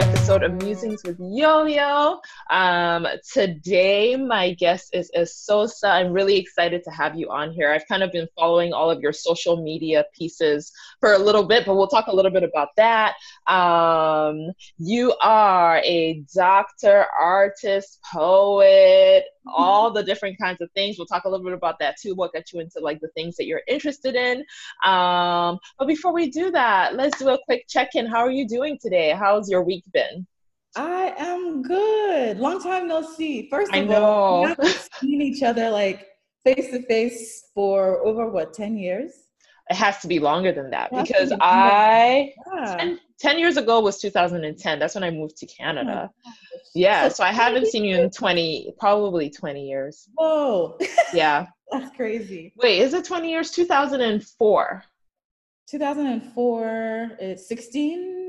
episode of Musings with Yo Yo. Um, today, my guest is Esosa. I'm really excited to have you on here. I've kind of been following all of your social media pieces for a little bit, but we'll talk a little bit about that. Um, you are a doctor, artist, poet, all the different kinds of things. We'll talk a little bit about that too. We'll get you into like the things that you're interested in. Um, but before we do that, let's do a quick check in. How are you doing today? How's your week been? I am good. Long time no see. First of all, we haven't seen each other like face to face for over what, 10 years? It has to be longer than that It because be. I Yeah. 10, 10 years ago was 2010. That's when I moved to Canada. Oh, yeah, so I haven't seen you in 20, probably 20 years. Whoa, Yeah. that's crazy. Wait, is it 20 years? 2004. 2004, it's 16 years?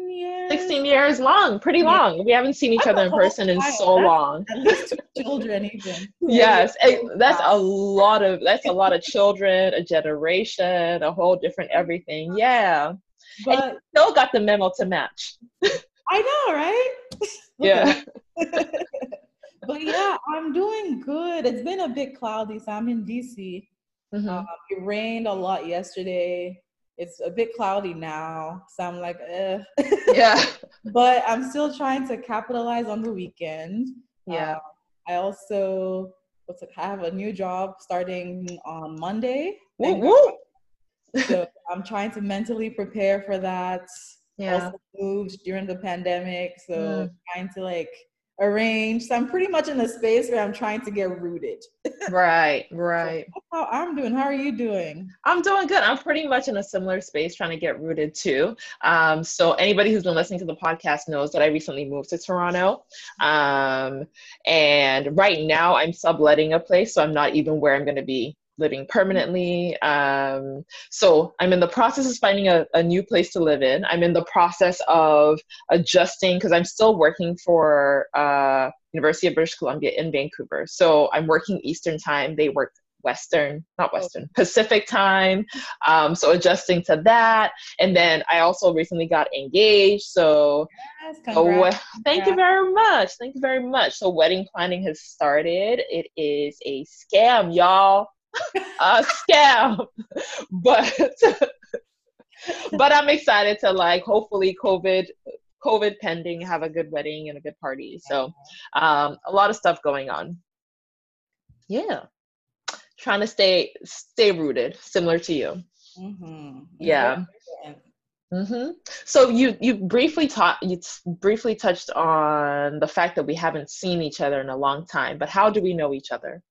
16 years long, pretty Yeah. long. We haven't seen each other in person in so That's- long. At least two children, even. Yes, it- that's a lot of that's a lot of children, a generation, a whole different everything. Yeah, But still got the memo to match. I know, right? Yeah, but yeah, I'm doing good. It's been a bit cloudy, so I'm in DC. Mhm. Um, it rained a lot yesterday. It's a bit cloudy now, so I'm like, eh. yeah, but I'm still trying to capitalize on the weekend. yeah. Um, I also what's it, I have a new job starting on Monday. Woo woo. So I'm trying to mentally prepare for that. Yeah, Also moved during the pandemic, so Mm. trying to like arrange. So I'm pretty much in a space where I'm trying to get rooted. right, right. That's how I'm doing. How are you doing? I'm doing good. I'm pretty much in a similar space trying to get rooted too. Um, so anybody who's been listening to the podcast knows that I recently moved to Toronto. Um, and right now I'm subletting a place, so I'm not even where I'm going to be living permanently. Um, so I'm in the process of finding a, a new place to live in. I'm in the process of adjusting because I'm still working for uh, University of British Columbia in Vancouver. So I'm working Eastern time. They work Western, not Western, Pacific time. Um, so adjusting to that. And then I also recently got engaged. So Yes, Oh, congrats. thank you very much. Thank you very much. So wedding planning has started. It is a scam, y'all. A scam. But but I'm excited to like hopefully COVID COVID pending have a good wedding and a good party. So um a lot of stuff going on. Yeah. Trying to stay stay rooted, similar to you. Mhm. It's Yeah. very important. hmm So you you briefly taught you t- briefly touched on the fact that we haven't seen each other in a long time, but how do we know each other?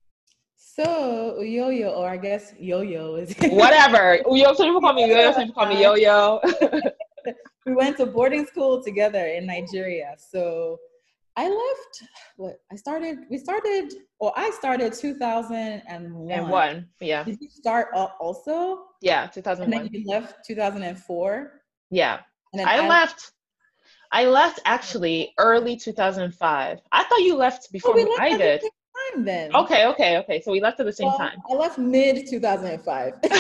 So yo-yo, or I guess yo-yo is. Whatever. Yo, some people call me yo. Some people call me yo yo. we went to boarding school together in Nigeria. So I left. What I started. We started. Well, I started 2001. and one, yeah, Did you start also? yeah, And then you left 2004. Yeah, And then I left. I left actually early 2005. I thought you left Oh, before we left I did. Time then. Okay, okay, okay. So we left at the same Well, time. I left mid 2005.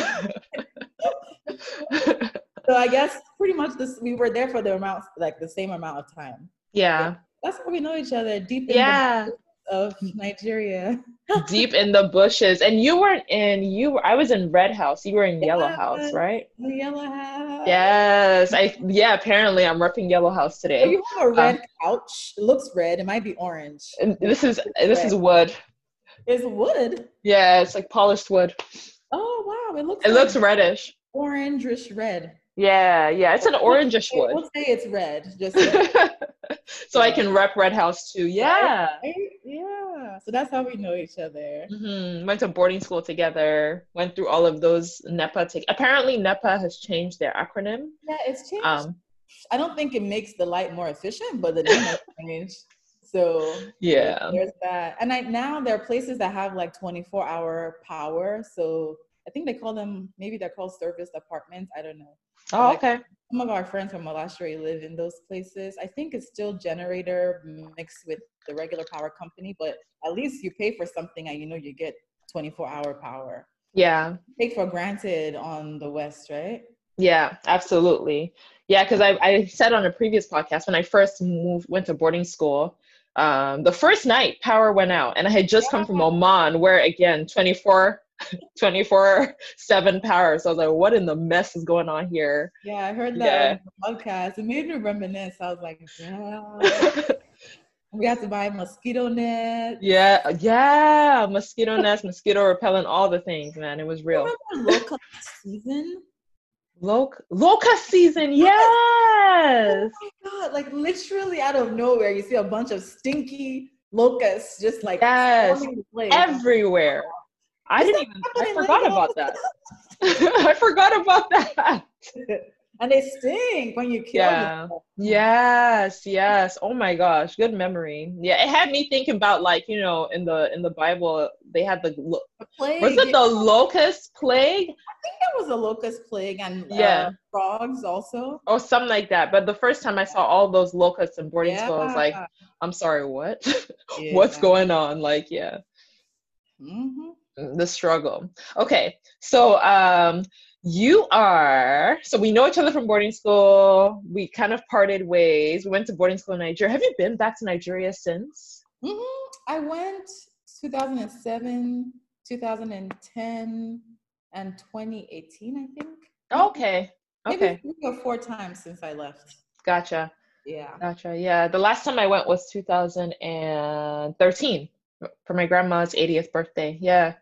so I guess pretty much this. We were there for the amount, like the same amount of time. yeah, That's how we know each other deep in yeah. the of Nigeria. deep in the bushes. And you weren't in you were I was in Red House. You were in Yellow Yeah. House, right? The yellow hat. Yes. I yeah, apparently I'm repping Yellow House So today. Oh, you have a um, red couch. It looks red. It might be orange. And this is this is wood. It's wood. Yeah, it's like polished wood. Oh wow! It looks. It like looks reddish. orangish red. Yeah, yeah. It's an orangish wood. We'll say it's red. Just red, so I can rep Red House too. Yeah. right? yeah. So that's how we know each other. hmm Went to boarding school together. Went through all of those NEPA. Take apparently NEPA has changed their acronym. Yeah, it's changed. Um, I don't think it makes the light more efficient, but the name has changed. So yeah. there's that. And I, now there are places that have like 24 hour power. So I think they call them maybe they're called service apartments. I don't know. Oh, Like, okay. Some of our friends from Malashri live in those places. I think it's still generator mixed with the regular power company, but at least you pay for something and you know you get 24 hour power. Yeah. Take for granted on the West, right? Yeah, absolutely. Yeah, because I, I said on a previous podcast when I first moved went to boarding school, um, the first night power went out and I had just yeah. come from Oman where again 24 24 7 power. So I was like, what in the mess is going on here? Yeah, I heard that yeah. podcast. It made me reminisce. I was like, yeah. we had to buy mosquito nets. Yeah, yeah, mosquito nets, mosquito repellent, all the things, man. It was real. Local season? Loc- locust season, yes. Oh my god! Like literally out of nowhere, you see a bunch of stinky locusts just like yes, everywhere. I didn't even. I forgot about that. I forgot about that. and they stink when you kill yeah. them. Yes, yes. Oh my gosh, good memory. Yeah, it had me thinking about like you know in the in the Bible they had the, the plague. Was it the locust plague? I think there was a locust plague and yeah, uh, frogs also. Or something like that. But the first time I saw all those locusts in boarding yeah. school, I was like, I'm sorry, what? Yeah. What's going on? Like, yeah. Mm-hmm the struggle. Okay, so um, you are so we know each other from boarding school. We kind of parted ways. We went to boarding school in Nigeria. Have you been back to Nigeria since? Mm-hmm. I went 2007, 2010, and 2018. I think. Okay. Okay. Maybe three or four times since I left. Gotcha. Yeah. Gotcha. Yeah. The last time I went was 2013 for my grandma's 80th birthday. Yeah.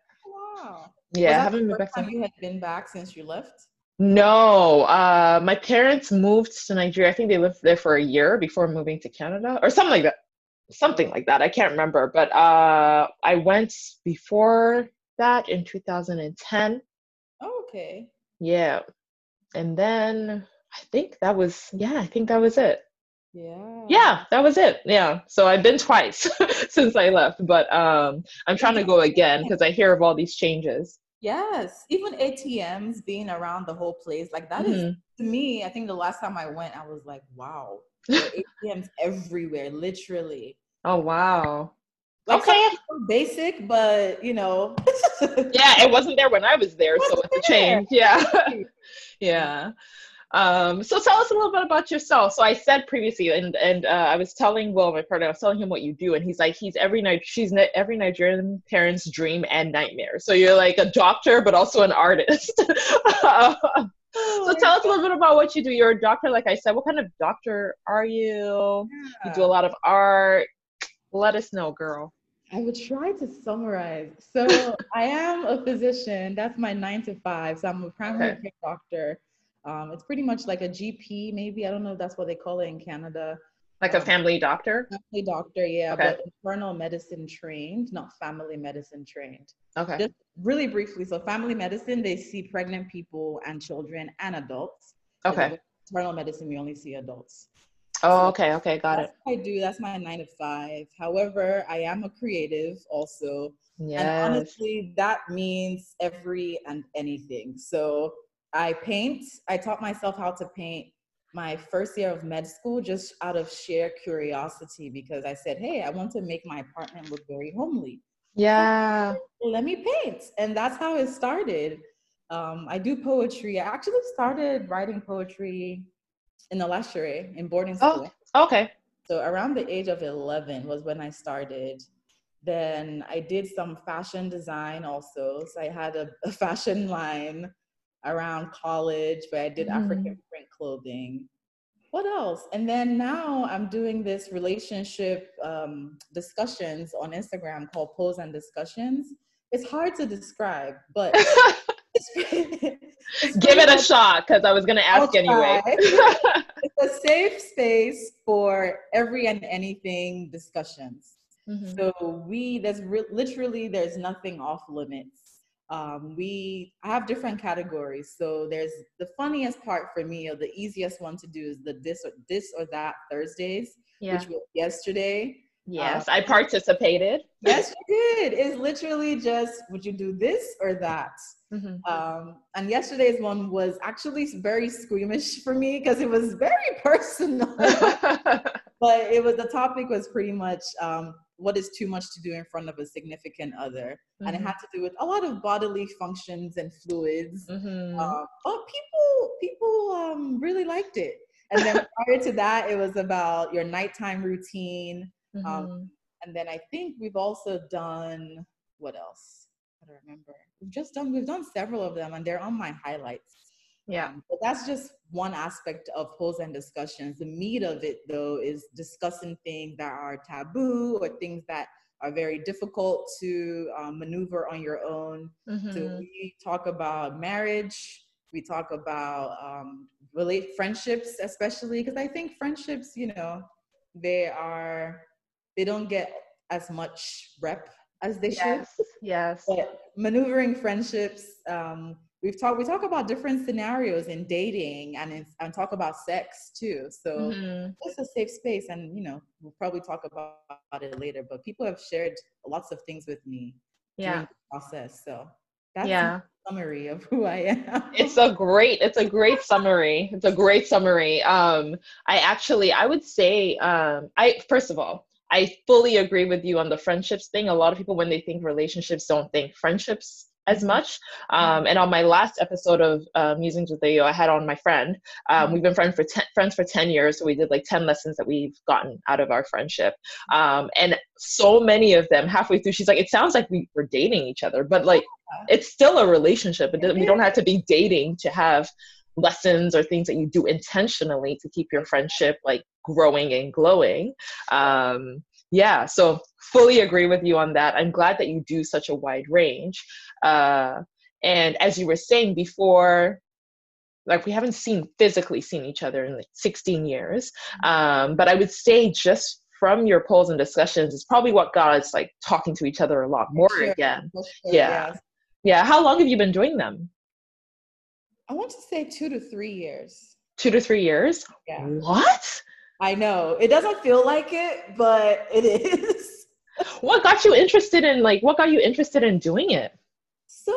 Wow. Yeah, I haven't been back. Time you had been back since you left. No, uh, my parents moved to Nigeria. I think they lived there for a year before moving to Canada, or something like that. Something like that. I can't remember, but uh, I went before that in 2010. Oh, okay. Yeah, and then I think that was yeah. I think that was it. Yeah. Yeah, that was it. Yeah. So I've been twice since I left, but um I'm trying to go again because I hear of all these changes. Yes. Even ATMs being around the whole place, like that mm-hmm. is to me, I think the last time I went, I was like, wow. ATMs everywhere, literally. Oh wow. Like okay. basic, but you know. yeah, it wasn't there when I was there, so it's a change. Yeah. yeah. Um, so tell us a little bit about yourself. So I said previously, and and uh, I was telling Will, my partner, I was telling him what you do, and he's like, he's every night, she's every Nigerian parent's dream and nightmare. So you're like a doctor, but also an artist. so tell us a little bit about what you do. You're a doctor, like I said. What kind of doctor are you? Yeah. You do a lot of art. Let us know, girl. I would try to summarize. So I am a physician. That's my nine to five. So I'm a primary okay. care doctor. Um, it's pretty much like a GP, maybe. I don't know if that's what they call it in Canada. Like a um, family doctor? Family doctor, yeah. Okay. But internal medicine trained, not family medicine trained. Okay. Just really briefly. So, family medicine, they see pregnant people and children and adults. Okay. Internal medicine, we only see adults. Oh, okay, okay, got it. I do. That's my nine to five. However, I am a creative also. Yes. And honestly, that means every and anything. So I paint. I taught myself how to paint my first year of med school just out of sheer curiosity because I said, hey, I want to make my apartment look very homely. Yeah. So let me paint. And that's how it started. Um, I do poetry. I actually started writing poetry in the lecture in boarding oh, school. Oh, okay. So around the age of 11 was when I started. Then I did some fashion design also. So I had a, a fashion line around college where I did mm. African print clothing. What else? And then now I'm doing this relationship um, discussions on Instagram called Polls and Discussions. It's hard to describe, but give it a shot because I was going to ask anyway. it's a safe space for every and anything discussions. Mm-hmm. So we there's re- literally there's nothing off limits um, we have different categories. So there's the funniest part for me, or the easiest one to do is the this or this or that Thursdays, yeah. which was yesterday. Yes, um, I participated. Yes, you did. It's literally just would you do this or that? Mm-hmm. Um, and yesterday's one was actually very squeamish for me because it was very personal. but it was the topic was pretty much um, what is too much to do in front of a significant other mm-hmm. and it mm-hmm. had to do with a lot of bodily functions and fluids mm-hmm. uh, but people people um, really liked it and then prior to that it was about your nighttime routine um, mm-hmm. um, and then i think we've also done what else i don't remember we've just done we've done several of them and they're on my highlights yeah. Um, but that's just one aspect of polls and discussions. The meat of it, though, is discussing things that are taboo or things that are very difficult to um, maneuver on your own. Mm-hmm. So we talk about marriage. We talk about um, relate friendships, especially because I think friendships, you know, they are they don't get as much rep as they yes. should. Yes. But maneuvering friendships, um, we've talked we talk about different scenarios in dating and in, and talk about sex too. So mm-hmm. it's a safe space and you know we'll probably talk about, about it later but people have shared lots of things with me yeah. during the process. So that's yeah. summary of who i am. It's a great it's a great summary. It's a great summary. Um i actually i would say um i first of all I fully agree with you on the friendships thing. A lot of people, when they think relationships, don't think friendships as much. Um, and on my last episode of uh, Musings with Ayo, I had on my friend. Um, mm-hmm. we've been friends for ten, friends for ten years, so we did like ten lessons that we've gotten out of our friendship. Um, and so many of them, halfway through, she's like, "It sounds like we were dating each other, but like it's still a relationship. It, we don't have to be dating to have." lessons or things that you do intentionally to keep your friendship like growing and glowing um yeah so fully agree with you on that. I'm glad that you do such a wide range. Uh, and as you were saying before like we haven't seen physically seen each other in like 16 years. Um, but i would say just from your polls and discussions is probably what got us like talking to each other a lot more sure. again. sure, yeah. yeah. How long have you been doing them? I want to say two to three years. Two to three years? Yeah. What? I know. It doesn't feel like it, but it is. What got you interested in like what got you interested in doing it? So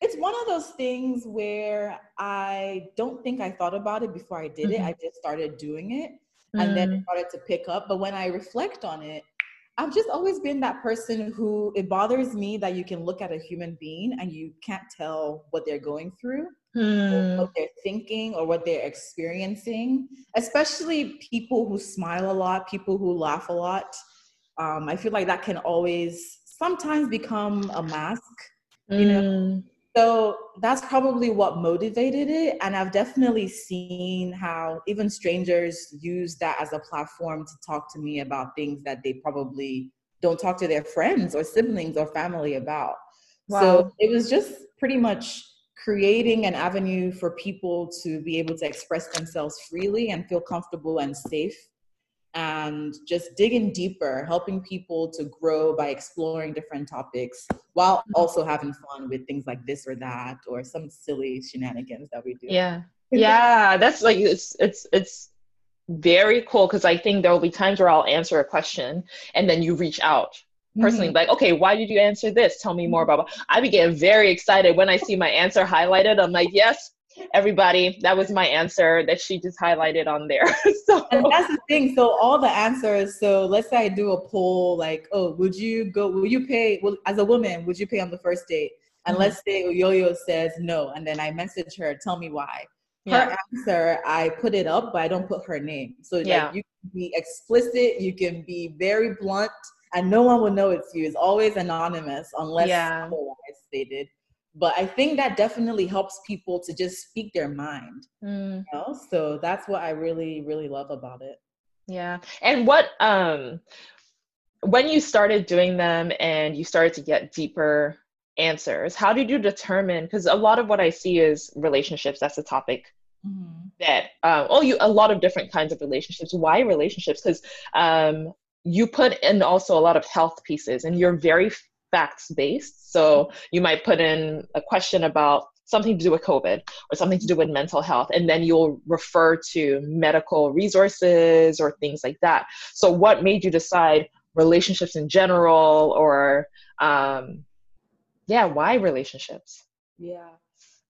it's one of those things where I don't think I thought about it before I did mm-hmm. it. I just started doing it mm-hmm. and then it mm. started to pick up. But when I reflect on it, I've just always been that person who it bothers me that you can look at a human being and you can't tell what they're going through hmm. what they're thinking or what they're experiencing, especially people who smile a lot, people who laugh a lot. Um, I feel like that can always sometimes become a mask, you know. Hmm. So that's probably what motivated it. And I've definitely seen how even strangers use that as a platform to talk to me about things that they probably don't talk to their friends or siblings or family about. Wow. So it was just pretty much creating an avenue for people to be able to express themselves freely and feel comfortable and safe and just digging deeper helping people to grow by exploring different topics while mm-hmm. also having fun with things like this or that or some silly shenanigans that we do. Yeah. Yeah that's like it's it's it's very cool because i think there will be times where i'll answer a question and then you reach out personally mm-hmm. like okay why did you answer this? Tell me more about i begin very excited. When i see my answer highlighted i'm like yes everybody that was my answer that she just highlighted on there so and that's the thing so all the answers so let's say i do a poll like oh would you go will you pay well, as a woman would you pay on the first date and mm-hmm. let's say yo-yo says no and then i message her tell me why her answer i put it up but i don't put her name so yeah. Like, you can be explicit you can be very blunt and no one will know it's you. It's always anonymous unless yeah. otherwise stated. But I think that definitely helps people to just speak their mind. Mm. You know? So that's what I really, really love about it. Yeah. And what um when you started doing them and you started to get deeper answers, how did you determine because a lot of what I see is relationships, that's a topic Mm-hmm. that um, oh you a lot of different kinds of relationships why relationships because um, you put in also a lot of health pieces and you're very facts based. So you might put in a question about something to do with COVID or something to do with mental health, and then you'll refer to medical resources or things like that. So, what made you decide relationships in general, or um, yeah, why relationships? Yeah,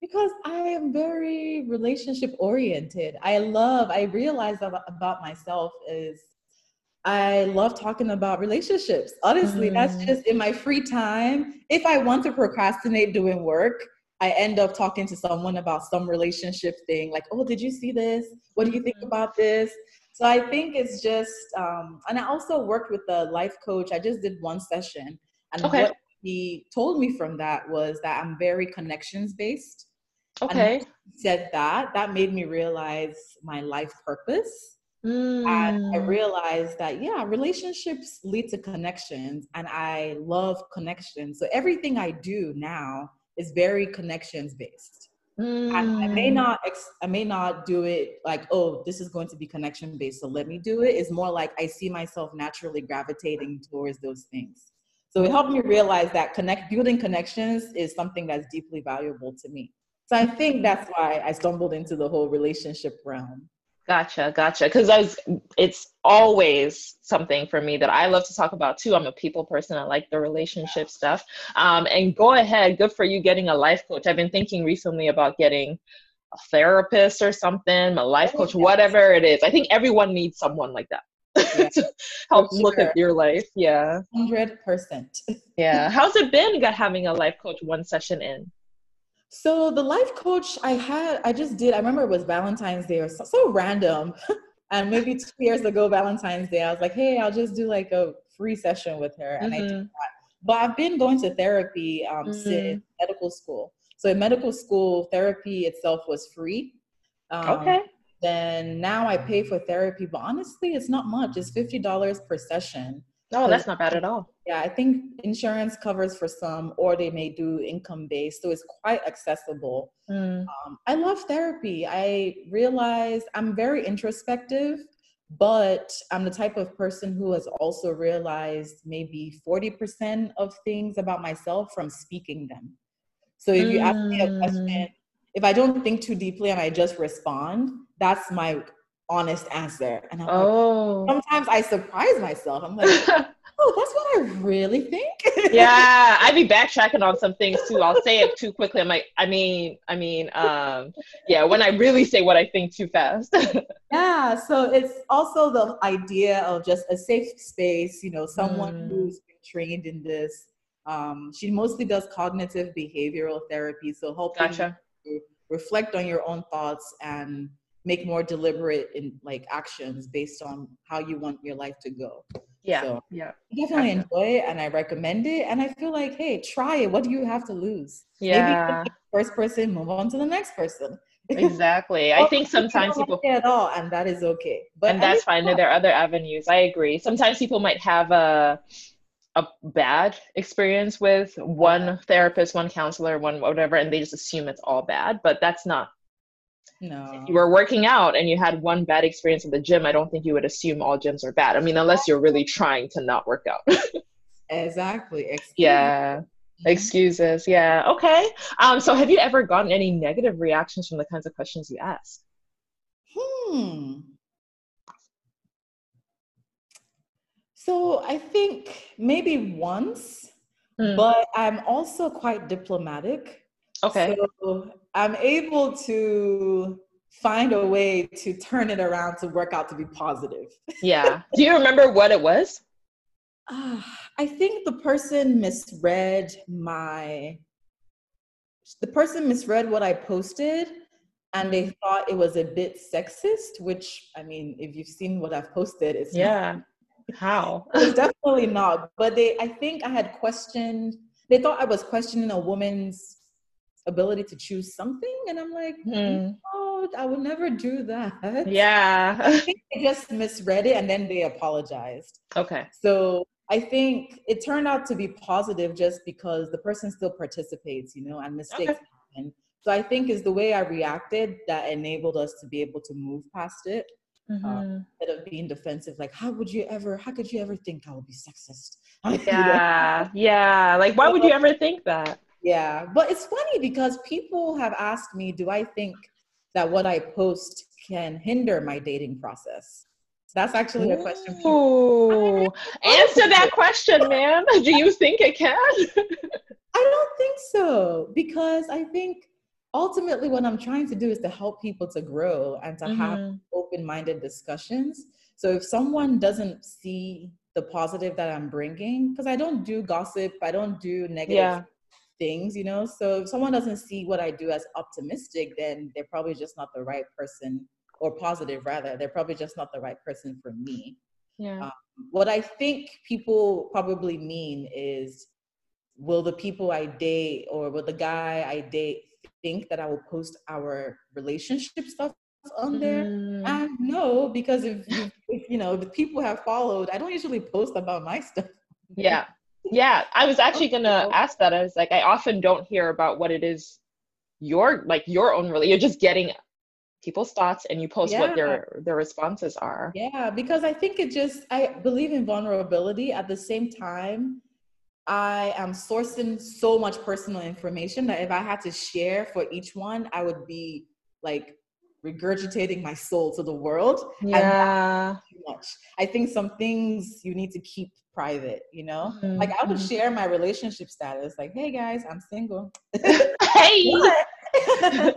because I am very relationship oriented. I love, I realize about myself is I love talking about relationships. Honestly, mm. that's just in my free time. If I want to procrastinate doing work, I end up talking to someone about some relationship thing, like, oh, did you see this? What do you think mm-hmm. about this? So I think it's just, um, and I also worked with a life coach. I just did one session, and okay. what he told me from that was that I'm very connections based. Okay. said that, that made me realize my life purpose. Mm. And I realized that, yeah, relationships lead to connections, and I love connections. So everything I do now is very connections based. Mm. I, I, may mm. not ex- I may not do it like oh this is going to be connection based so let me do it. It's more like I see myself naturally gravitating towards those things. So it helped me realize that connect building connections is something that's deeply valuable to me. So I think that's why I stumbled into the whole relationship realm. Gotcha, gotcha. Because I was, it's always something for me that I love to talk about too. I'm a people person. I like the relationship stuff. Um, and go ahead, good for you getting a life coach. I've been thinking recently about getting a therapist or something, a life oh, coach, whatever it is. I think everyone needs someone like that. Yeah. to help sure. look at your life. Yeah. 100%. yeah. How's it been Got having a life coach one session in? So the life coach I had, I just did. I remember it was Valentine's Day or so, so random. and maybe two years ago, Valentine's Day, I was like, "Hey, I'll just do like a free session with her," and mm-hmm. I did mm-hmm. that. But I've been going to therapy um, mm-hmm. since medical school. So in medical school, therapy itself was free. Um, okay. Then now I pay for therapy, but honestly, it's not much. It's fifty dollars per session. Oh, that's not bad at all. Yeah, I think insurance covers for some, or they may do income based, so it's quite accessible. Mm. Um, I love therapy. I realize I'm very introspective, but I'm the type of person who has also realized maybe 40% of things about myself from speaking them. So if you mm. ask me a mm. question, if I don't think too deeply and I just respond, that's my honest answer. And I'm oh. like, sometimes I surprise myself. I'm like, oh, that's what I really think. yeah, I'd be backtracking on some things too. I'll say it too quickly. I'm like, I mean, I mean, um, yeah, when I really say what I think too fast. yeah, so it's also the idea of just a safe space, you know, someone mm. who's been trained in this. Um, she mostly does cognitive behavioral therapy, so helping gotcha. you reflect on your own thoughts and make more deliberate in like actions based on how you want your life to go. Yeah. So yeah. I definitely enjoy it and I recommend it. And I feel like, hey, try it. What do you have to lose? Yeah. first person, move on to the next person. exactly. I think sometimes people at all, and that is okay. But and that's fine. There are other avenues. I agree. Sometimes people might have a a bad experience with one therapist, one counselor, one whatever, and they just assume it's all bad. But that's not no. If you were working out and you had one bad experience at the gym, I don't think you would assume all gyms are bad. I mean, unless you're really trying to not work out. exactly. Excuse. Yeah. Mm-hmm. Excuses. Yeah. Okay. Um, so have you ever gotten any negative reactions from the kinds of questions you ask? Hmm. So I think maybe once, mm. but I'm also quite diplomatic. Okay. So I'm able to find a way to turn it around to work out to be positive. yeah. Do you remember what it was? Uh, I think the person misread my the person misread what I posted and they thought it was a bit sexist, which I mean, if you've seen what I've posted, it's yeah. Not. How? it's definitely not. But they I think I had questioned they thought I was questioning a woman's ability to choose something and i'm like mm. oh i would never do that. Yeah. I think they just misread it and then they apologized. Okay. So i think it turned out to be positive just because the person still participates you know and mistakes okay. happen. So i think is the way i reacted that enabled us to be able to move past it mm-hmm. uh, instead of being defensive like how would you ever how could you ever think i would be sexist? Yeah. Yeah like why would you ever think that yeah, but it's funny because people have asked me, do I think that what I post can hinder my dating process? That's actually a question. Ooh, answer that question, man. Do you think it can? I don't think so because I think ultimately what I'm trying to do is to help people to grow and to mm-hmm. have open-minded discussions. So if someone doesn't see the positive that I'm bringing, because I don't do gossip, I don't do negative yeah. Things, you know. So if someone doesn't see what I do as optimistic, then they're probably just not the right person, or positive rather. They're probably just not the right person for me. Yeah. Um, what I think people probably mean is, will the people I date or will the guy I date think that I will post our relationship stuff on there? Mm. And no, because if, if you know, if people have followed, I don't usually post about my stuff. Yeah. Yeah. I was actually gonna ask that. I was like, I often don't hear about what it is your like your own really you're just getting people's thoughts and you post yeah. what their their responses are yeah because i think it just i believe in vulnerability at the same time I am sourcing so much personal information that if I had to share for each one, I would be like regurgitating my soul to the world. Yeah. too much. I think some things you need to keep private, you know? Mm-hmm. Like I would mm-hmm. share my relationship status, like, hey guys, I'm single. hey.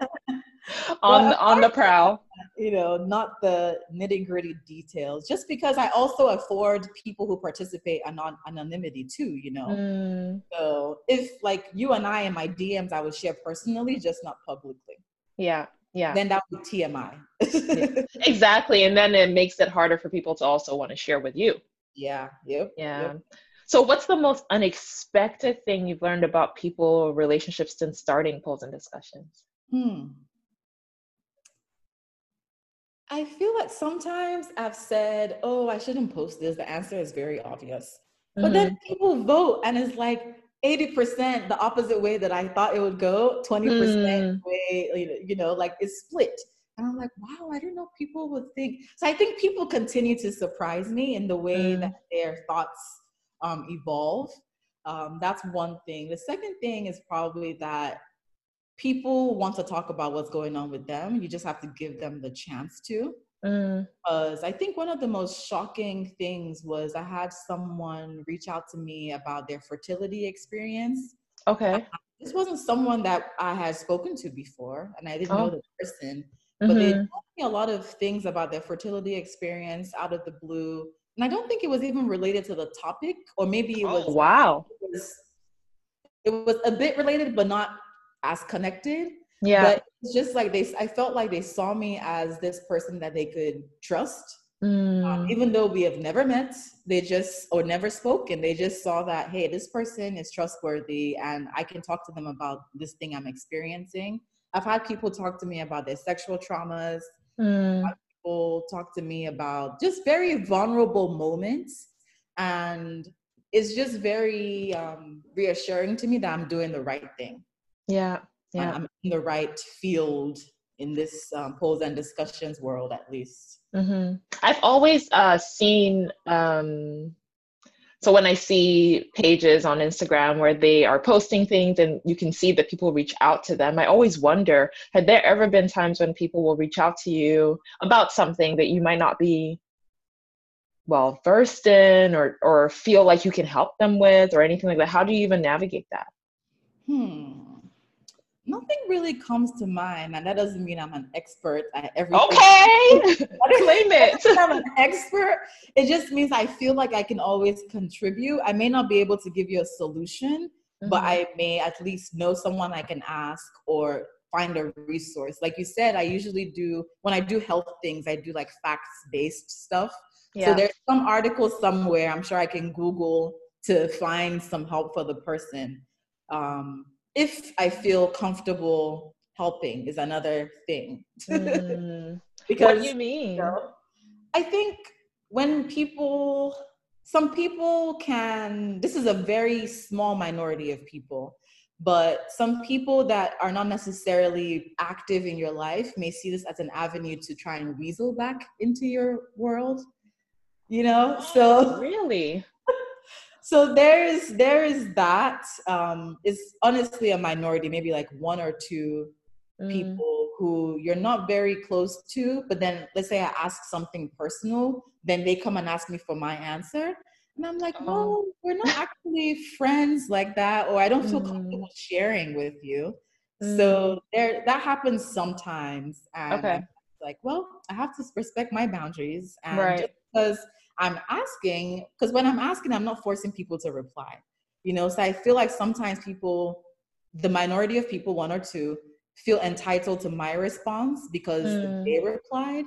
on the, on the prowl you know not the nitty gritty details just because i also afford people who participate anon- anonymity too you know mm. so if like you and i in my dms i would share personally just not publicly yeah yeah then that would be tmi yeah. exactly and then it makes it harder for people to also want to share with you yeah yep yeah yep. so what's the most unexpected thing you've learned about people relationships since starting polls and discussions hmm I feel like sometimes I've said, oh, I shouldn't post this. The answer is very obvious. Mm-hmm. But then mm-hmm. people vote and it's like 80% the opposite way that I thought it would go, 20% mm. way, you know, like it's split. And I'm like, wow, I don't know people would think. So I think people continue to surprise me in the way mm. that their thoughts um, evolve. Um, that's one thing. The second thing is probably that people want to talk about what's going on with them. You just have to give them the chance to. Mm. Because I think one of the most shocking things was I had someone reach out to me about their fertility experience. Okay. This wasn't someone that I had spoken to before, and I didn't oh. know the person, but mm-hmm. they told me a lot of things about their fertility experience out of the blue. And I don't think it was even related to the topic, or maybe it was. Oh, wow. It was, it was a bit related, but not as connected. Yeah. But it's just like they, I felt like they saw me as this person that they could trust. Mm. Um, even though we have never met, they just, or never spoken, they just saw that, hey, this person is trustworthy and I can talk to them about this thing I'm experiencing. I've had people talk to me about their sexual traumas. Mm. People talk to me about just very vulnerable moments. And it's just very um, reassuring to me that I'm doing the right thing. Yeah. Yeah. I'm in the right field in this um, polls and discussions world, at least. Mm-hmm. I've always uh, seen, um, so when I see pages on Instagram where they are posting things and you can see that people reach out to them, I always wonder had there ever been times when people will reach out to you about something that you might not be well versed in or, or feel like you can help them with or anything like that? How do you even navigate that? Hmm nothing really comes to mind, and that doesn't mean I'm an expert at everything. Okay, claim it. I'm an expert. It just means I feel like I can always contribute. I may not be able to give you a solution, mm-hmm. but I may at least know someone I can ask or find a resource. Like you said, I usually do when I do health things, I do like facts based stuff. Yeah. So there's some article somewhere. I'm sure I can Google to find some help for the person. Um, if I feel comfortable helping is another thing. Mm. because what do you mean? You know, I think when people some people can this is a very small minority of people but some people that are not necessarily active in your life may see this as an avenue to try and weasel back into your world you know so really so there's there is that um it's honestly a minority maybe like one or two mm. people who you're not very close to but then let's say i ask something personal then they come and ask me for my answer and i'm like no oh. we're not actually friends like that or i don't feel mm. comfortable sharing with you mm. so there that happens sometimes and okay. I'm like well i have to respect my boundaries and right because I'm asking, because when I'm asking, I'm not forcing people to reply. You know, so I feel like sometimes people, the minority of people, one or two, feel entitled to my response because mm. they replied.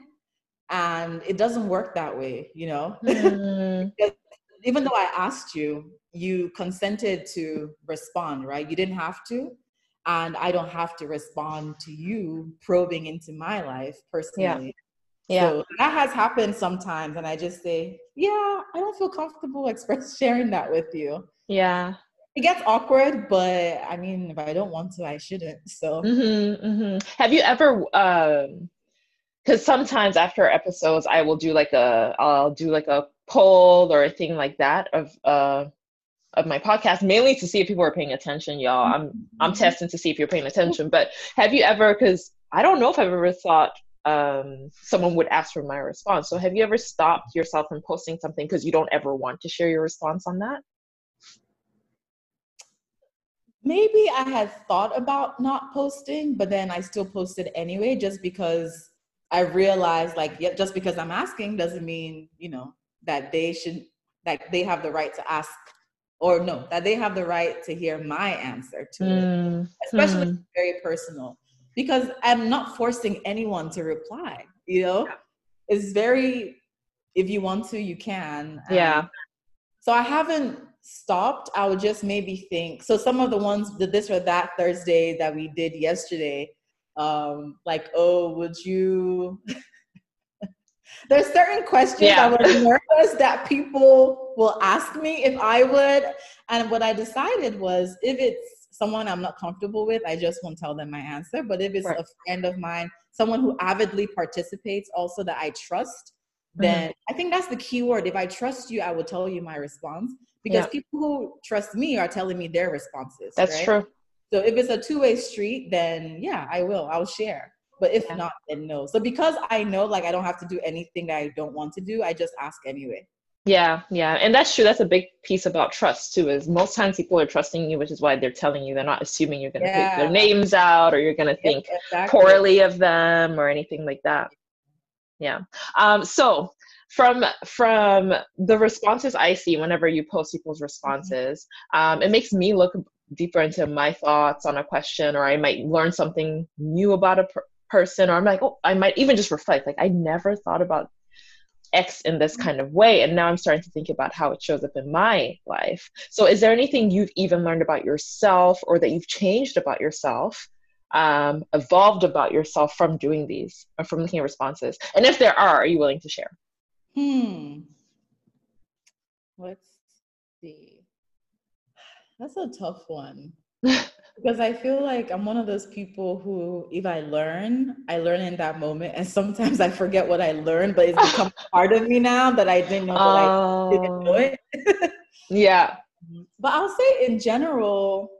And it doesn't work that way, you know? Mm. even though I asked you, you consented to respond, right? You didn't have to. And I don't have to respond to you probing into my life personally. Yeah. Yeah. So that has happened sometimes. And I just say, yeah, I don't feel comfortable express sharing that with you. Yeah. It gets awkward, but I mean, if I don't want to, I shouldn't. So, mm-hmm, mm-hmm. have you ever, um, because sometimes after episodes, I will do like a, I'll do like a poll or a thing like that of, uh, of my podcast mainly to see if people are paying attention y'all i'm i'm mm-hmm. testing to see if you're paying attention but have you ever because i don't know if i've ever thought um, someone would ask for my response so have you ever stopped yourself from posting something because you don't ever want to share your response on that maybe i had thought about not posting but then i still posted anyway just because i realized like yeah, just because i'm asking doesn't mean you know that they should like they have the right to ask or no, that they have the right to hear my answer to mm. it, especially mm. very personal, because I'm not forcing anyone to reply. You know, it's very if you want to, you can. Yeah. so I haven't stopped. I would just maybe think. So some of the ones the this or that Thursday that we did yesterday, um, like, oh, would you? There's certain questions yeah. I was nervous that people will ask me if I would. And what I decided was if it's someone I'm not comfortable with, I just won't tell them my answer. But if it's right. a friend of mine, someone who avidly participates, also that I trust, mm-hmm. then I think that's the key word. If I trust you, I will tell you my response because yeah. people who trust me are telling me their responses. That's right? true. So if it's a two way street, then yeah, I will. I'll share. But if yeah. not, then no. So because I know like I don't have to do anything that I don't want to do, I just ask anyway. Yeah, yeah. And that's true. That's a big piece about trust too, is most times people are trusting you, which is why they're telling you they're not assuming you're gonna yeah. take their names out or you're gonna think exactly. poorly of them or anything like that. Yeah. Um, so from from the responses I see whenever you post people's mm-hmm. responses, um, it makes me look deeper into my thoughts on a question, or I might learn something new about a per- person or i'm like oh i might even just reflect like i never thought about x in this kind of way and now i'm starting to think about how it shows up in my life. So is there anything you've even learned about yourself or that you've changed about yourself um, evolved about yourself from doing these or from looking at responses? And if there are are you willing to share? Hmm. Let's see. That's a tough one because I feel like I'm one of those people who, if I learn, I learn in that moment, and sometimes I forget what I learned, but it's become part of me now that I didn't know that I didn't know it. yeah, but I'll say in general,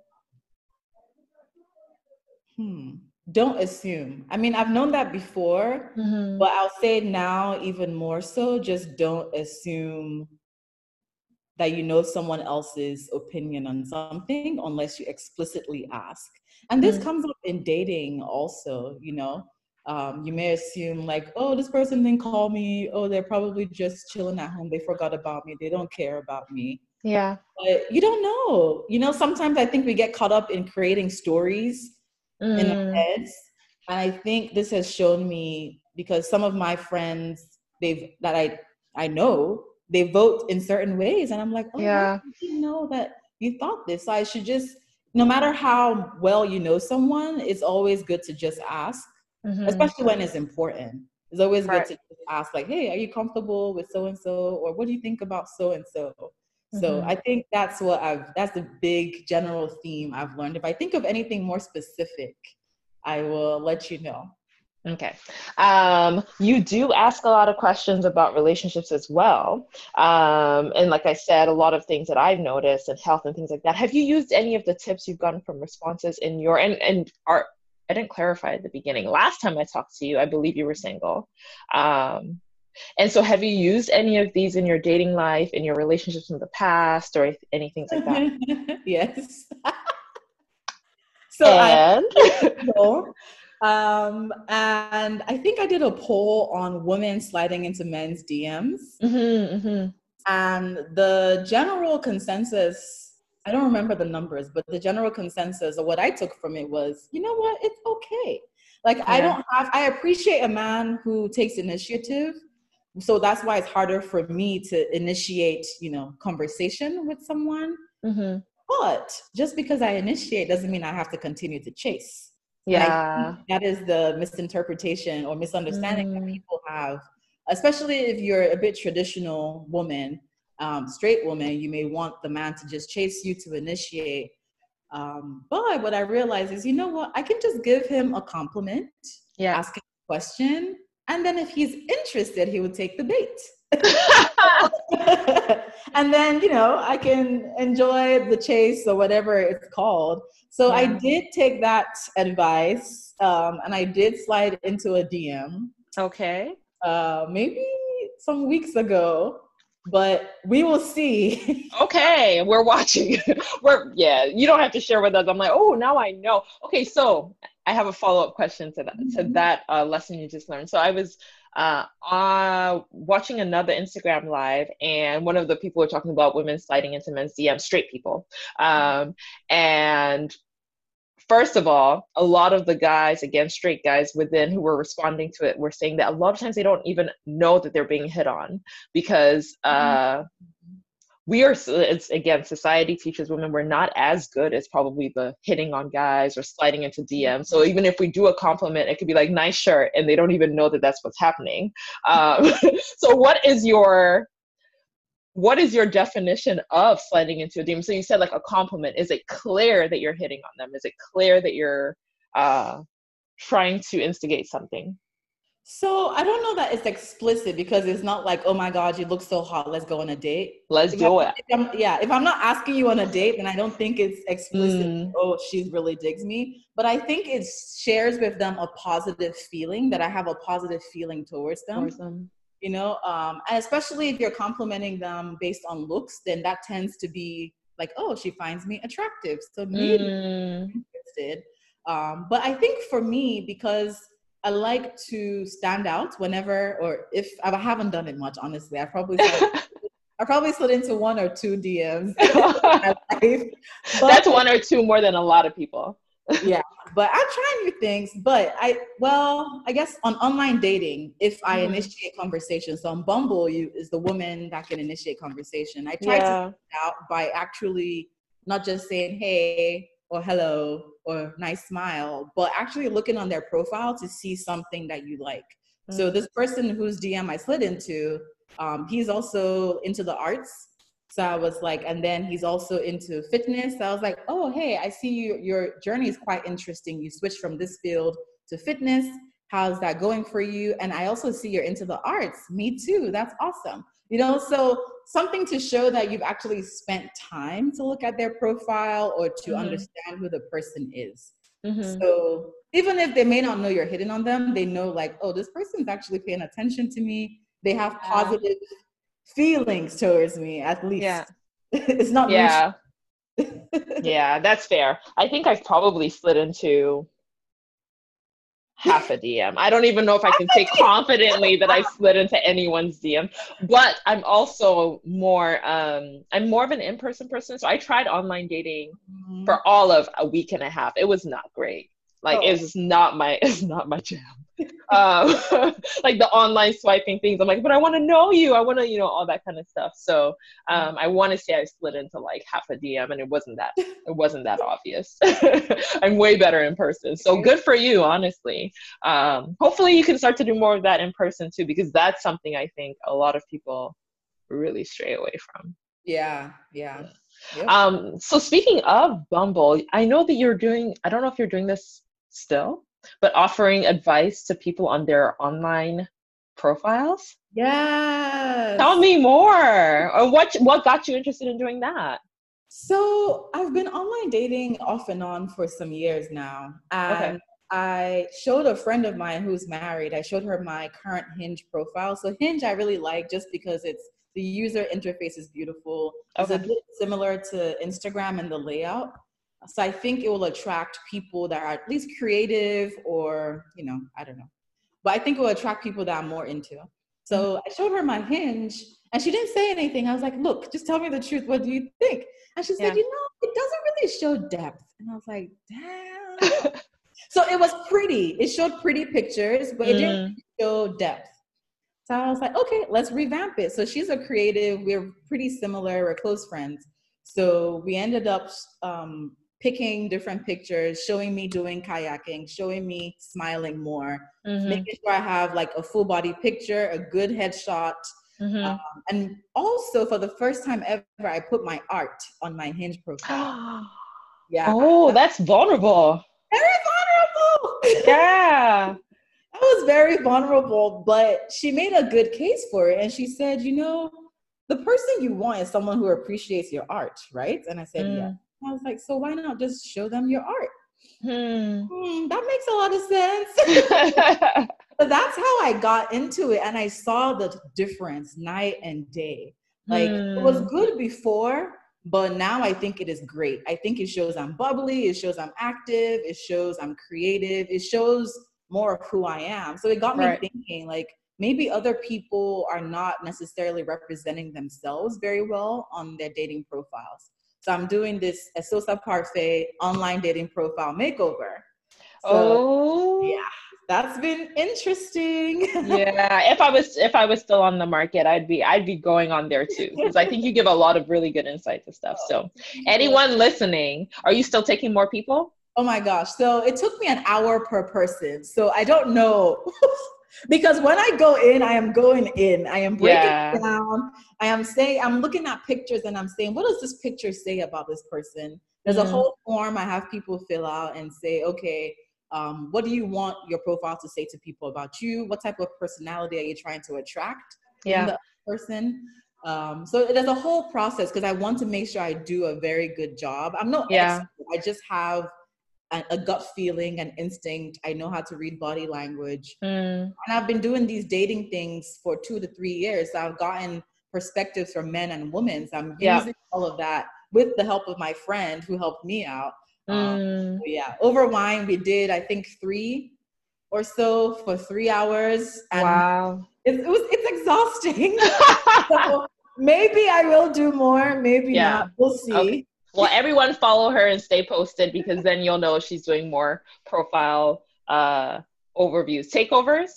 hmm, don't assume. I mean, I've known that before, mm-hmm. but I'll say now even more so. Just don't assume that you know someone else's opinion on something unless you explicitly ask. And this mm-hmm. comes up in dating also, you know. Um, you may assume like, oh, this person didn't call me. Oh, they're probably just chilling at home. They forgot about me. They don't care about me. Yeah. But you don't know. You know, sometimes I think we get caught up in creating stories mm. in our mm. heads. And I think this has shown me because some of my friends, they've that I I know they vote in certain ways and i'm like oh yeah i didn't know that you thought this. So i should just no matter how well you know someone it's always good to just ask mm-hmm. especially when it's important. It's always right. good to ask like hey are you comfortable with so and so or what do you think about so and so so i think that's what i've that's the big general theme i've learned. If i think of anything more specific i will let you know Okay. Um, you do ask a lot of questions about relationships as well. Um, and like I said, a lot of things that I've noticed and health and things like that. Have you used any of the tips you've gotten from responses in your and and are I didn't clarify at the beginning. Last time I talked to you, I believe you were single. Um, and so have you used any of these in your dating life, in your relationships in the past, or anything like that? yes. so and? I, Um, and I think I did a poll on women sliding into men's DMs. Mm-hmm, mm-hmm. And the general consensus, I don't remember the numbers, but the general consensus or what I took from it was, you know what, it's okay. Like yeah. I don't have I appreciate a man who takes initiative. So that's why it's harder for me to initiate, you know, conversation with someone. Mm-hmm. But just because I initiate doesn't mean I have to continue to chase. Yeah. That is the misinterpretation or misunderstanding mm. that people have, especially if you're a bit traditional woman, um, straight woman, you may want the man to just chase you to initiate. Um, but what I realize is, you know what? I can just give him a compliment, yeah. ask him a question, and then if he's interested, he would take the bait. and then, you know, I can enjoy the chase or whatever it's called. So yeah. I did take that advice um, and I did slide into a DM. Okay. Uh, maybe some weeks ago but we will see. okay, we're watching. we're yeah. You don't have to share with us. I'm like, oh, now I know. Okay, so I have a follow up question to that mm-hmm. to that uh, lesson you just learned. So I was uh, uh, watching another Instagram live, and one of the people were talking about women sliding into men's DMs, straight people, um, and first of all, a lot of the guys, again, straight guys within who were responding to it were saying that a lot of times they don't even know that they're being hit on because mm-hmm. We are, it's again, society teaches women we're not as good as probably the hitting on guys or sliding into DMs. So even if we do a compliment, it could be like, nice shirt, and they don't even know that that's what's happening. Um, so, what is your what is your definition of sliding into a DM? So you said like a compliment. Is it clear that you're hitting on them? Is it clear that you're uh, trying to instigate something? So I don't know that it's explicit because it's not like, oh my God, you look so hot. Let's go on a date. Let's if do it. If yeah, if I'm not asking you on a date, then I don't think it's explicit. Mm. Oh, she really digs me. But I think it shares with them a positive feeling that I have a positive feeling towards them. Towards them you know um, and especially if you're complimenting them based on looks then that tends to be like oh she finds me attractive so maybe mm. interested um, but i think for me because i like to stand out whenever or if i haven't done it much honestly i probably I probably slid into one or two DMs. That's one or two more than a lot of people yeah, but I try new things. But I, well, I guess on online dating, if I mm-hmm. initiate conversation, so on Bumble, you is the woman that can initiate conversation. I try yeah. to out by actually not just saying hey or hello or nice smile, but actually looking on their profile to see something that you like. Mm-hmm. So this person whose DM I slid into, um, he's also into the arts so I was like, and then he's also into fitness. So I was like, oh, hey, I see you, your journey is quite interesting. You switched from this field to fitness. How's that going for you? And I also see you're into the arts. Me too. That's awesome. You know, so something to show that you've actually spent time to look at their profile or to mm-hmm. understand who the person is. Mm-hmm. So even if they may not know you're hitting on them, they know like, oh, this person's actually paying attention to me. They have positive feelings towards me at least. Yeah. it's not Yeah. yeah, that's fair. I think I've probably slid into half a DM. I don't even know if I can say confidently that I slid into anyone's DM, but I'm also more um I'm more of an in-person person. So I tried online dating mm-hmm. for all of a week and a half. It was not great. Like oh. it's not my it's not my jam. Um, like the online swiping things. I'm like, but I want to know you. I want to, you know, all that kind of stuff. So um, I want to say I slid into like half a DM, and it wasn't that it wasn't that obvious. I'm way better in person. So good for you, honestly. Um, hopefully, you can start to do more of that in person too, because that's something I think a lot of people really stray away from. Yeah, yeah. Yep. Um, so speaking of Bumble, I know that you're doing. I don't know if you're doing this still, but offering advice to people on their online profiles. Yeah. Tell me more. Or what what got you interested in doing that? So I've been online dating off and on for some years now. And okay. I showed a friend of mine who's married, I showed her my current Hinge profile. So Hinge I really like just because it's the user interface is beautiful. Okay. It's a bit similar to Instagram and the layout. So I think it will attract people that are at least creative or, you know, I don't know. But I think it will attract people that I'm more into. So mm-hmm. I showed her my hinge and she didn't say anything. I was like, look, just tell me the truth. What do you think? And she said, yeah. you know, it doesn't really show depth. And I was like, damn. so it was pretty. It showed pretty pictures, but it didn't mm. show depth. So I was like, okay, let's revamp it. So she's a creative. We're pretty similar. We're close friends. So we ended up um, picking different pictures, showing me doing kayaking, showing me smiling more, mm-hmm. making sure I have like a full body picture, a good headshot. Mm-hmm. Um, and also, for the first time ever, I put my art on my Hinge profile. yeah. Oh, that's vulnerable. Very vulnerable. yeah. I was very vulnerable, but she made a good case for it. And she said, you know, the person you want is someone who appreciates your art, right? And I said, mm. yeah. I was like, so why not just show them your art? Hmm. Hmm, that makes a lot of sense. but that's how I got into it. And I saw the difference night and day. Like hmm. it was hmm. good before, but now I think it is great. I think it shows I'm bubbly, it shows I'm active, it shows I'm creative, it shows more of who I am. So it got me right. thinking like maybe other people are not necessarily representing themselves very well on their dating profiles. So I'm doing this Esosa Parfait online dating profile makeover. So, oh, yeah, that's been interesting. yeah, if I was if I was still on the market, I'd be I'd be going on there too because I think you give a lot of really good insight to stuff. So, oh, anyone listening, are you still taking more people? Oh my gosh! So it took me an hour per person. So I don't know. because when I go in, I am going in. I am breaking yeah. down. I am saying, I'm looking at pictures and I'm saying, what does this picture say about this person? There's mm. a whole form I have people fill out and say, okay, um, what do you want your profile to say to people about you? What type of personality are you trying to attract yeah. in the person? Um, so there's a whole process because I want to make sure I do a very good job. I'm not yeah. Expert, I just have a, gut feeling and instinct. I know how to read body language. Mm. And I've been doing these dating things for two to three years. So I've gotten perspectives from men and women. So I'm yeah. using all of that with the help of my friend who helped me out. Mm. Um, yeah, over wine, we did, I think, three or so for three hours. And wow. It, it was, it's exhausting. so maybe I will do more, maybe yeah. not. We'll see. Okay well, everyone follow her and stay posted because then you'll know she's doing more profile uh, overviews, takeovers.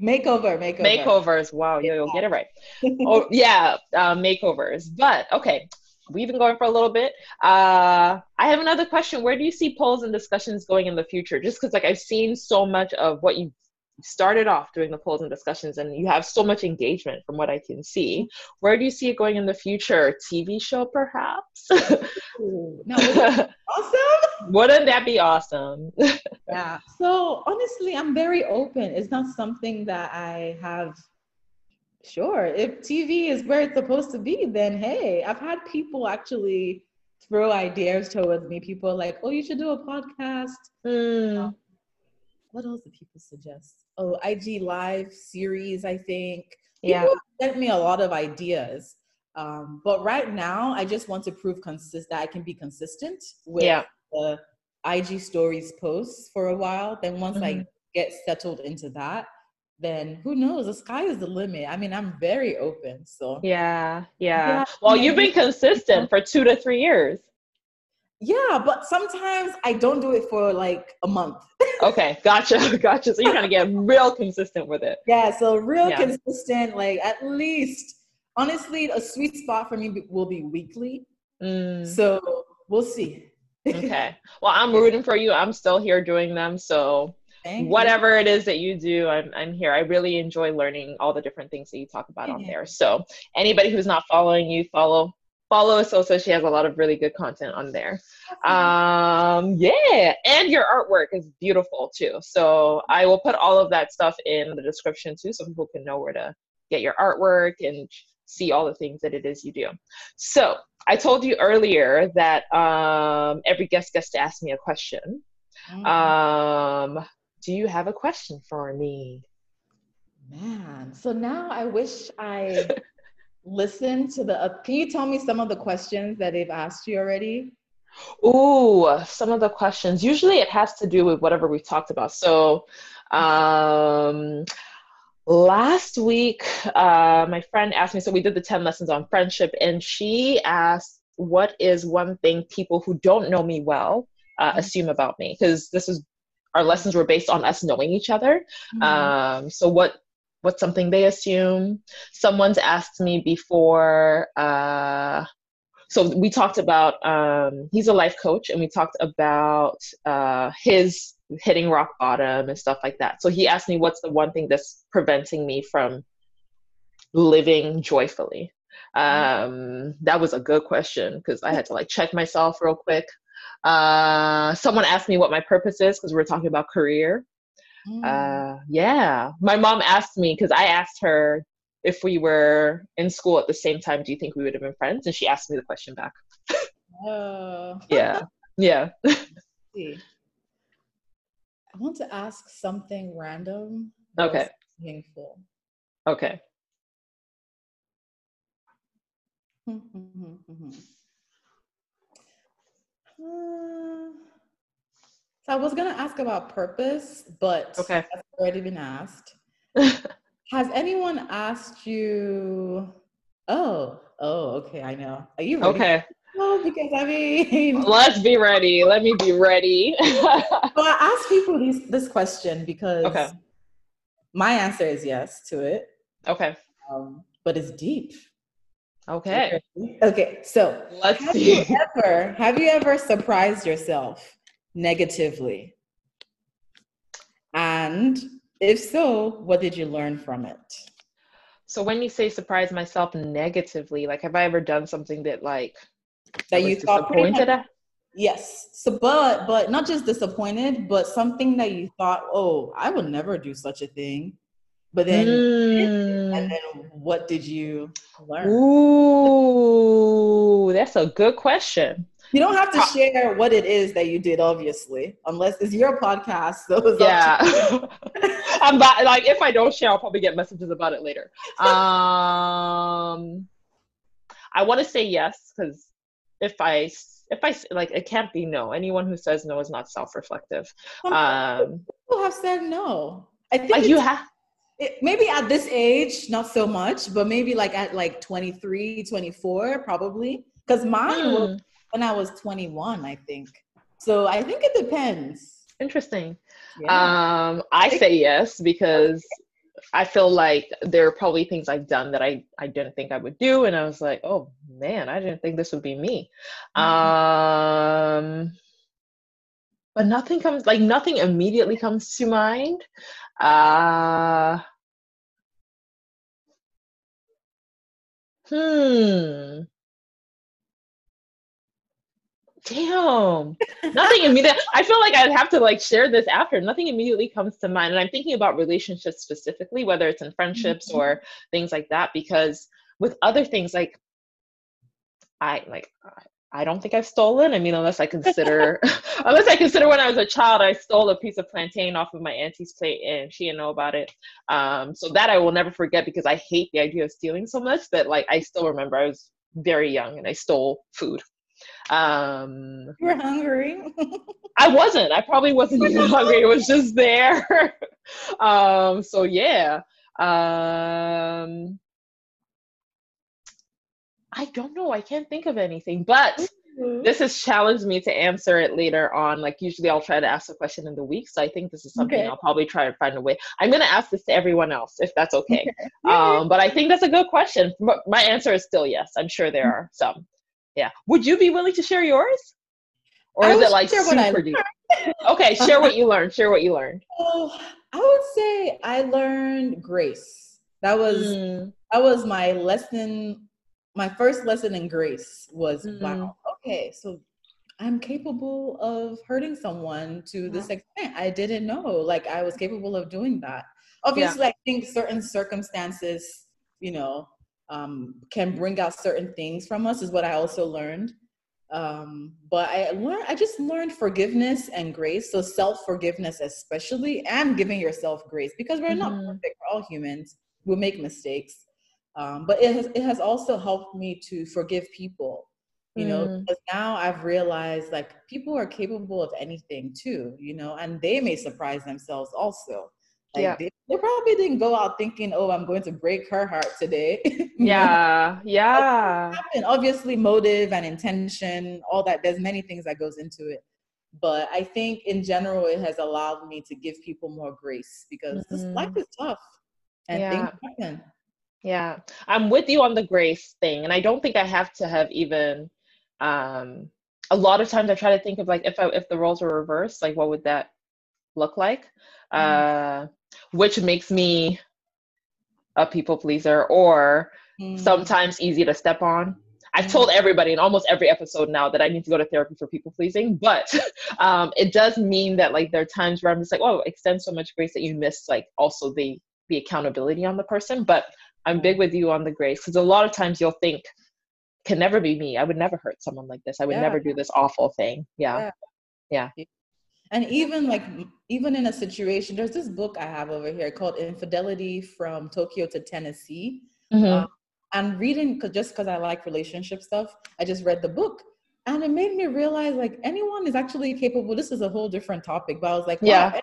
Makeover, makeover. Makeovers. Wow, yo, you'll get it right. oh, yeah, uh, makeovers. But okay, we've been going for a little bit. Uh, I have another question. Where do you see polls and discussions going in the future? Just because, like, I've seen so much of what you started off doing the polls and discussions and you have so much engagement from what I can see. Where do you see it going in the future? TV show perhaps? no, awesome. Wouldn't that be awesome? yeah. So honestly, I'm very open. It's not something that I have sure. If TV is where it's supposed to be, then hey, I've had people actually throw ideas towards me. People like, oh, you should do a podcast. Mm. what else do people suggest? oh IG live series, I think. People yeah. sent me a lot of ideas. Um, but right now I just want to prove consist that I can be consistent with yeah. the IG stories posts for a while. Then once mm-hmm. I get settled into that, then who knows? The sky is the limit. I mean, I'm very open. So yeah, yeah. yeah. Well, you've been consistent for two to three years. Yeah, but sometimes I don't do it for like a month. okay, gotcha, gotcha. So you're trying to get real consistent with it. Yeah, so real yeah. consistent, like at least, honestly, a sweet spot for me will be weekly. Mm. So we'll see. okay. Well, I'm rooting for you. I'm still here doing them. So Thank whatever you. it is that you do, I'm, I'm here. I really enjoy learning all the different things that you talk about yeah. on there. So anybody who's not following you, follow follow Esosa. She has a lot of really good content on there. Um, yeah, and your artwork is beautiful too. So I will put all of that stuff in the description too, so people can know where to get your artwork and see all the things that it is you do. So I told you earlier that um, every guest gets to ask me a question. Mm-hmm. Um, do you have a question for me? Man, so now I wish I listened to the uh, can you tell me some of the questions that they've asked you already Ooh, some of the questions. Usually it has to do with whatever we talked about. So, um, last week, uh, my friend asked me, so we did the 10 lessons on friendship, and she asked, What is one thing people who don't know me well uh, mm-hmm. assume about me? Because this is our lessons were based on us knowing each other. Mm-hmm. Um, so, what what's something they assume? Someone's asked me before, uh, so we talked about um, he's a life coach and we talked about uh, his hitting rock bottom and stuff like that so he asked me what's the one thing that's preventing me from living joyfully um, that was a good question because i had to like check myself real quick uh, someone asked me what my purpose is because we are talking about career mm. uh, yeah my mom asked me because i asked her if we were in school at the same time, do you think we would have been friends? And she asked me the question back. Oh. yeah. Yeah. I want to ask something random. Okay. Meaningful. Okay. Hmm, hmm, hmm, uh, so I was gonna ask about purpose, but okay. that's already been asked. Has anyone asked you? Oh, oh, okay, I know. Are you ready? Okay. Oh, because I mean, let's be ready. Let me be ready. well, I ask people these, this question because okay. my answer is yes to it. Okay. Um, but it's deep. Okay. Okay. So let's have see. You ever, have you ever surprised yourself negatively? And if so, what did you learn from it? So when you say surprise myself negatively, like have I ever done something that like that you thought disappointed at? Yes. So but but not just disappointed, but something that you thought, oh, I would never do such a thing. But then mm. and then what did you learn? Ooh, that's a good question. You don't have to share what it is that you did, obviously, unless it's your podcast. So yeah, I'm about, like if I don't share, I'll probably get messages about it later. Um, I want to say yes because if I if I like, it can't be no. Anyone who says no is not self-reflective. Um, people have said no. I think like you have. It, maybe at this age, not so much, but maybe like at like 23, 24, probably. Because mine mm. was when I was 21, I think. So I think it depends. Interesting. Yeah. Um, I say yes because I feel like there are probably things I've done that I, I didn't think I would do. And I was like, oh man, I didn't think this would be me. Mm-hmm. Um, but nothing comes, like nothing immediately comes to mind. Uh, hmm damn nothing immediate i feel like i'd have to like share this after nothing immediately comes to mind and i'm thinking about relationships specifically whether it's in friendships mm-hmm. or things like that because with other things like i like i don't think i've stolen i mean unless i consider unless i consider when i was a child i stole a piece of plantain off of my auntie's plate and she didn't know about it um, so that i will never forget because i hate the idea of stealing so much that like i still remember i was very young and i stole food um, you were hungry. I wasn't. I probably wasn't even hungry. It was just there. um, so yeah. Um, I don't know. I can't think of anything, but mm-hmm. this has challenged me to answer it later on. Like usually, I'll try to ask a question in the week. So I think this is something okay. I'll probably try to find a way. I'm gonna ask this to everyone else if that's okay. okay. Um, but I think that's a good question. But My answer is still yes. I'm sure there are some. Yeah. Would you be willing to share yours? Or is it like super deep? okay, share what you learned. Share what you learned. Oh, I would say I learned grace. That was mm. that was my lesson. My first lesson in grace was mm. wow. Okay, so I'm capable of hurting someone to this extent. I didn't know like I was capable of doing that. Obviously, yeah. I think certain circumstances, you know, um, can bring out certain things from us is what I also learned. Um, but I learned, I just learned forgiveness and grace. So self forgiveness, especially, and giving yourself grace because we're mm-hmm. not perfect. We're all humans. We'll make mistakes. Um, but it has, it has also helped me to forgive people you know mm. because now i've realized like people are capable of anything too you know and they may surprise themselves also like yeah. they, they, probably didn't go out thinking oh i'm going to break her heart today yeah yeah and obviously motive and intention all that there's many things that goes into it but i think in general it has allowed me to give people more grace because mm-hmm. this life is tough and yeah. things happen yeah i'm with you on the grace thing and i don't think i have to have even um a lot of times i try to think of like if I, if the roles were reversed like what would that look like mm. uh which makes me a people pleaser or mm. sometimes easy to step on I've told mm. everybody in almost every episode now that I need to go to therapy for people pleasing, but um, it does mean that like there are times where I'm just like, oh, extend so much grace that you miss like also the the accountability on the person. But I'm big with you on the grace because a lot of times you'll think can never be me. I would never hurt someone like this. I would yeah. never do this awful thing. Yeah. yeah. Yeah. And even like even in a situation, there's this book I have over here called Infidelity from Tokyo to Tennessee. Mm-hmm. Um, and reading cause just because I like relationship stuff, I just read the book and it made me realize like anyone is actually capable. This is a whole different topic, but I was like, wow, yeah,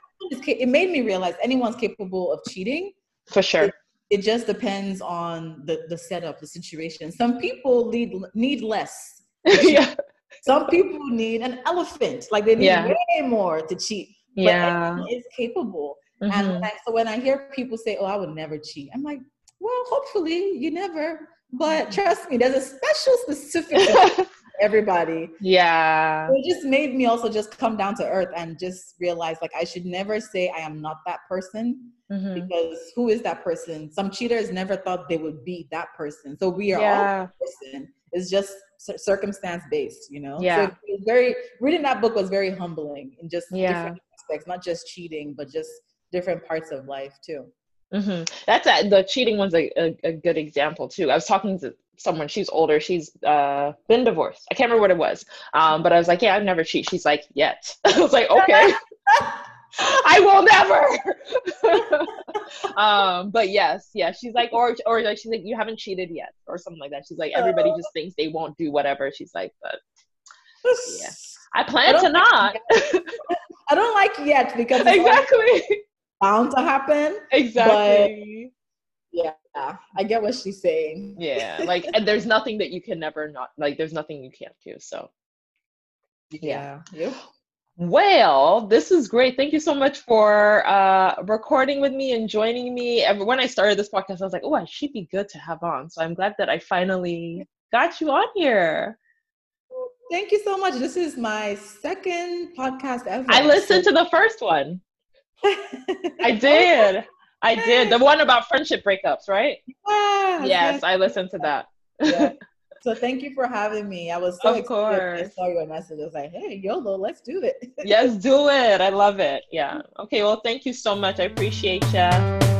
it made me realize anyone's capable of cheating. For sure. It, just depends on the the setup, the situation. Some people need need less. yeah. Some people need an elephant, like they need yeah. way more to cheat. But yeah, is capable. Mm-hmm. And I, so when I hear people say, "Oh, I would never cheat," I'm like, "Well, hopefully you never." But mm-hmm. trust me, there's a special specific everybody. Yeah. It just made me also just come down to earth and just realize like I should never say I am not that person mm-hmm. because who is that person? Some cheaters never thought they would be that person. So we are yeah. all person. It's just circumstance based, you know? Yeah. So very reading that book was very humbling in just yeah. different aspects, not just cheating, but just different parts of life too. Mm-hmm. That's a, the cheating one's a, a, a, good example too. I was talking to someone, she's older, she's uh, been divorced. I can't remember what it was. Um, but I was like, yeah, I've never cheated. She's like, yet. I was like, okay. I will never. um, but yes, yeah, she's like, or or like she's like, you haven't cheated yet, or something like that. She's like, everybody just thinks they won't do whatever. She's like, but yeah, I plan I to not. I don't like yet because exactly bound to happen. Exactly. yeah, I get what she's saying. Yeah, like, and there's nothing that you can never not like. There's nothing you can't do. So, yeah. yeah. Yep. Well, this is great. Thank you so much for uh, recording with me and joining me. When I started this podcast, I was like, oh, I should be good to have on. So I'm glad that I finally got you on here. Thank you so much. This is my second podcast ever. I listened to the first one. I did. I did. The one about friendship breakups, right? Yes, yes I listened to that. Yeah. So thank you for having me. I was so of course. I saw your message. I was like, hey, YOLO, let's do it. yes, do it. I love it. Yeah. Okay. Well, thank you so much. I appreciate you.